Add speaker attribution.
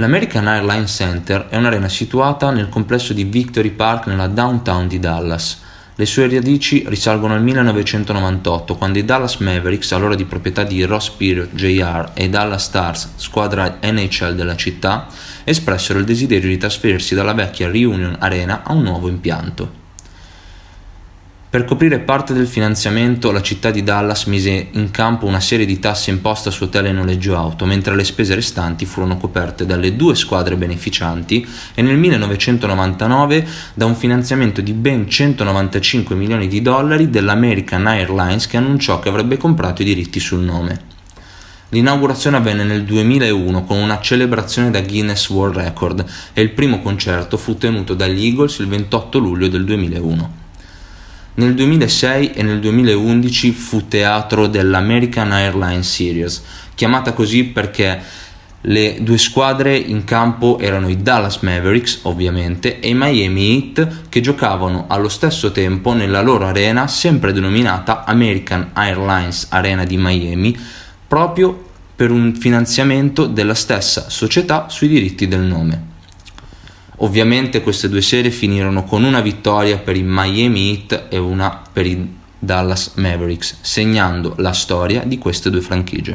Speaker 1: L'American Airlines Center è un'arena situata nel complesso di Victory Park nella downtown di Dallas. Le sue radici risalgono al 1998, quando i Dallas Mavericks, allora di proprietà di Ross Perot Jr. e Dallas Stars, squadra NHL della città, espressero il desiderio di trasferirsi dalla vecchia Reunion Arena a un nuovo impianto. Per coprire parte del finanziamento la città di Dallas mise in campo una serie di tasse imposte su hotel e noleggio auto, mentre le spese restanti furono coperte dalle due squadre beneficianti e nel 1999 da un finanziamento di ben 195 milioni di dollari dell'American Airlines che annunciò che avrebbe comprato i diritti sul nome. L'inaugurazione avvenne nel 2001 con una celebrazione da Guinness World Record e il primo concerto fu tenuto dagli Eagles il 28 luglio del 2001. Nel 2006 e nel 2011 fu teatro dell'American Airlines Series, chiamata così perché le due squadre in campo erano i Dallas Mavericks, ovviamente, e i Miami Heat che giocavano allo stesso tempo nella loro arena, sempre denominata American Airlines Arena di Miami, proprio per un finanziamento della stessa società sui diritti del nome. Ovviamente queste due serie finirono con una vittoria per i Miami Heat e una per i Dallas Mavericks, segnando la storia di queste due franchigie.